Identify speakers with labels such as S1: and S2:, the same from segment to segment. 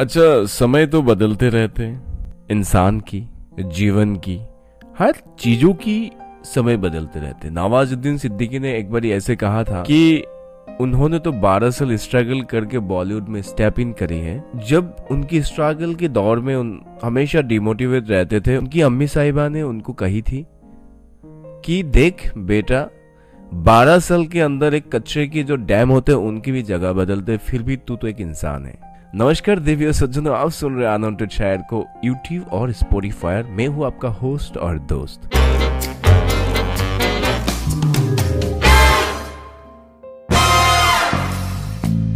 S1: अच्छा समय तो बदलते रहते हैं। इंसान की, जीवन की, हर चीज़ों की समय बदलते रहते नवाजुद्दीन सिद्दीकी ने एक बार ऐसे कहा था कि उन्होंने तो 12 साल स्ट्रगल करके बॉलीवुड में स्टेप इन करी है। जब उनकी स्ट्रगल के दौर में उन हमेशा डिमोटिवेट रहते थे, उनकी अम्मी साहिबा ने उनको कही थी कि देख बेटा 12 साल के अंदर एक कचरे की जो डैम होते हैं, उनकी भी जगह बदलते फिर भी तू तो एक इंसान है। नमस्कार देवी और सज्जनों, आप सुन रहे अनवांटेड शायर को यूट्यूब और स्पोटीफायर मैं हूँ आपका होस्ट और दोस्त।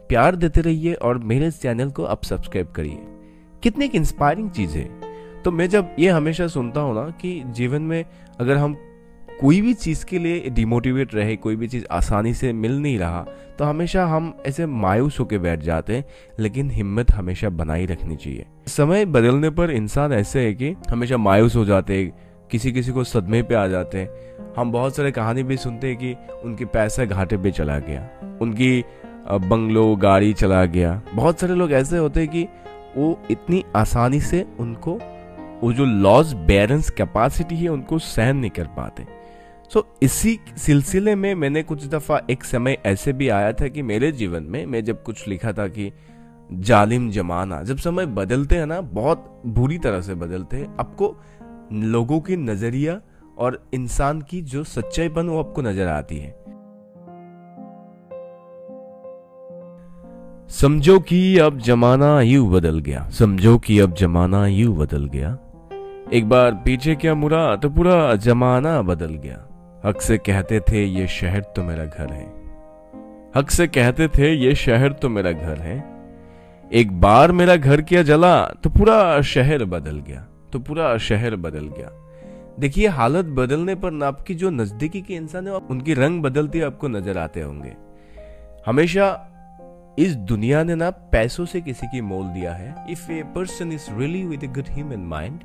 S1: प्यार देते रहिए और मेरे इस चैनल को आप सब्सक्राइब करिए। कितनी एक इंस्पायरिंग चीज़। है तो मैं जब ये हमेशा सुनता हूँ ना कि जीवन में अगर हम कोई भी चीज़ के लिए डिमोटिवेट रहे, कोई भी चीज़ आसानी से मिल नहीं रहा तो हमेशा हम ऐसे मायूस होकर बैठ जाते हैं, लेकिन हिम्मत हमेशा बनाई रखनी चाहिए। समय बदलने पर इंसान ऐसे है कि हमेशा मायूस हो जाते हैं किसी किसी को सदमे पे आ जाते हैं। हम बहुत सारे कहानी भी सुनते हैं कि उनके पैसा घाटे पे चला गया, उनकी बंगलो, गाड़ी चला गया। बहुत सारे लोग ऐसे होते हैं कि वो इतनी आसानी से उनको, वो जो लॉस बैलेंस कैपेसिटी है, उनको सहन नहीं कर पाते। सो so, इसी सिलसिले में मैंने कुछ दफ़ा एक समय ऐसे भी आया था कि मेरे जीवन में मैं जब कुछ लिखा था कि जालिम जमाना जब समय बदलते हैं ना बहुत बुरी तरह से बदलते हैं आपको लोगों की नज़रिया और इंसान की जो सच्चाईपन वो आपको नज़र आती है। समझो कि अब जमाना यू बदल गया समझो कि अब जमाना यू बदल गया। एक बार पीछे क्या मुड़ा तो पूरा जमाना बदल गया। हक से कहते थे, ये शहर तो मेरा घर है। हक से कहते थे, ये शहर तो मेरा घर है। एक बार मेरा घर किया जला तो पूरा शहर बदल गया तो पूरा शहर बदल गया। देखिए, हालत बदलने पर ना आपकी जो नजदीकी के इंसान है, उनकी रंग बदलते आपको नज़र आते होंगे। हमेशा इस दुनिया ने ना पैसों से किसी की मोल दिया है। If a person is really with good human mind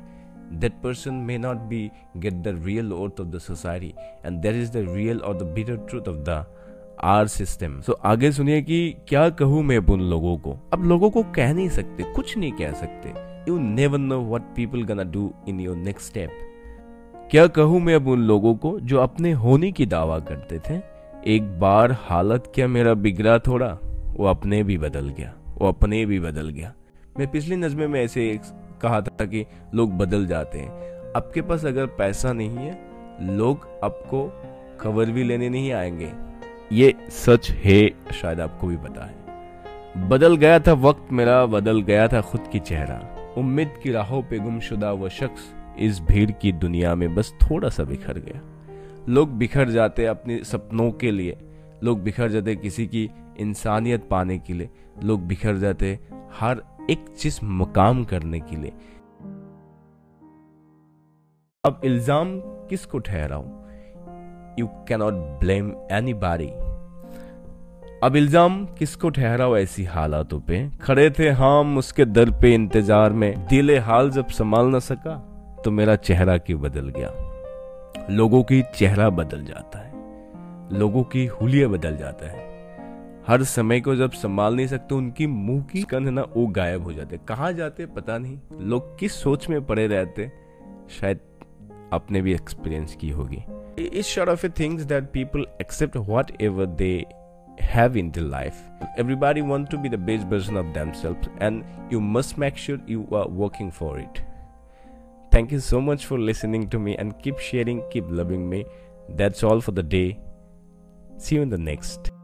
S1: that person may not be, get the real worth of the society, and that is the real or the bitter truth of the our system so आगे सुनिए कि क्या कहूँ मैं उन लोगों को? अब लोगों को कह नहीं सकते, कुछ नहीं कह सकते। You never know what people gonna do in your next step क्या कहूँ मैं अब उन लोगों को जो अपने होने की दावा करते थे? एक बार हालत क्या मेरा बिगड़ा थोड़ा? वो अपने भी बदल गया, वो अपने भी बदल गया। मैं पिछली नजमे में ऐसे एक कहा था कि लोग बदल जाते हैं। आपके पास अगर पैसा नहीं है, लोग आपको खबर भी लेने नहीं आएँगे। ये सच है, शायद आपको भी पता है। बदल गया था वक्त मेरा, बदल गया था खुद की चेहरा। उम्मीद की राहों पे गुमशुदा वो शख्स इस भीड़ की दुनिया में बस थोड़ा सा बिखर गया। लोग बिखर जाते अपने सपनों के लिए। लोग बिखर जाते किसी की इंसानियत पाने के लिए। लोग बिखर जाते हर एक चीज़ मुकाम करने के लिए। अब इल्ज़ाम किसको ठहराऊं? You cannot blame anybody अब इल्ज़ाम किसको ठहराओ ऐसी हालातों पे? खड़े थे हम उसके दर पे इंतज़ार में। दिले हाल जब संभाल ना सका तो मेरा चेहरा क्यों बदल गया? लोगों की चेहरा बदल जाता है। लोगों की हुलिया बदल जाता है। हर समय को जब संभाल नहीं सकते, उनकी मुँह की कंध ना वो गायब हो जाते। कहाँ जाते पता नहीं। लोग किस सोच में पड़े रहते, शायद आपने भी एक्सपीरियंस की होगी। इस short of a things that people accept whatever they have in the life everybody want to be the best version of them and you must make sure you are working for it thank you so much for listening to me and keep sharing keep loving me that's all for the day see you in the next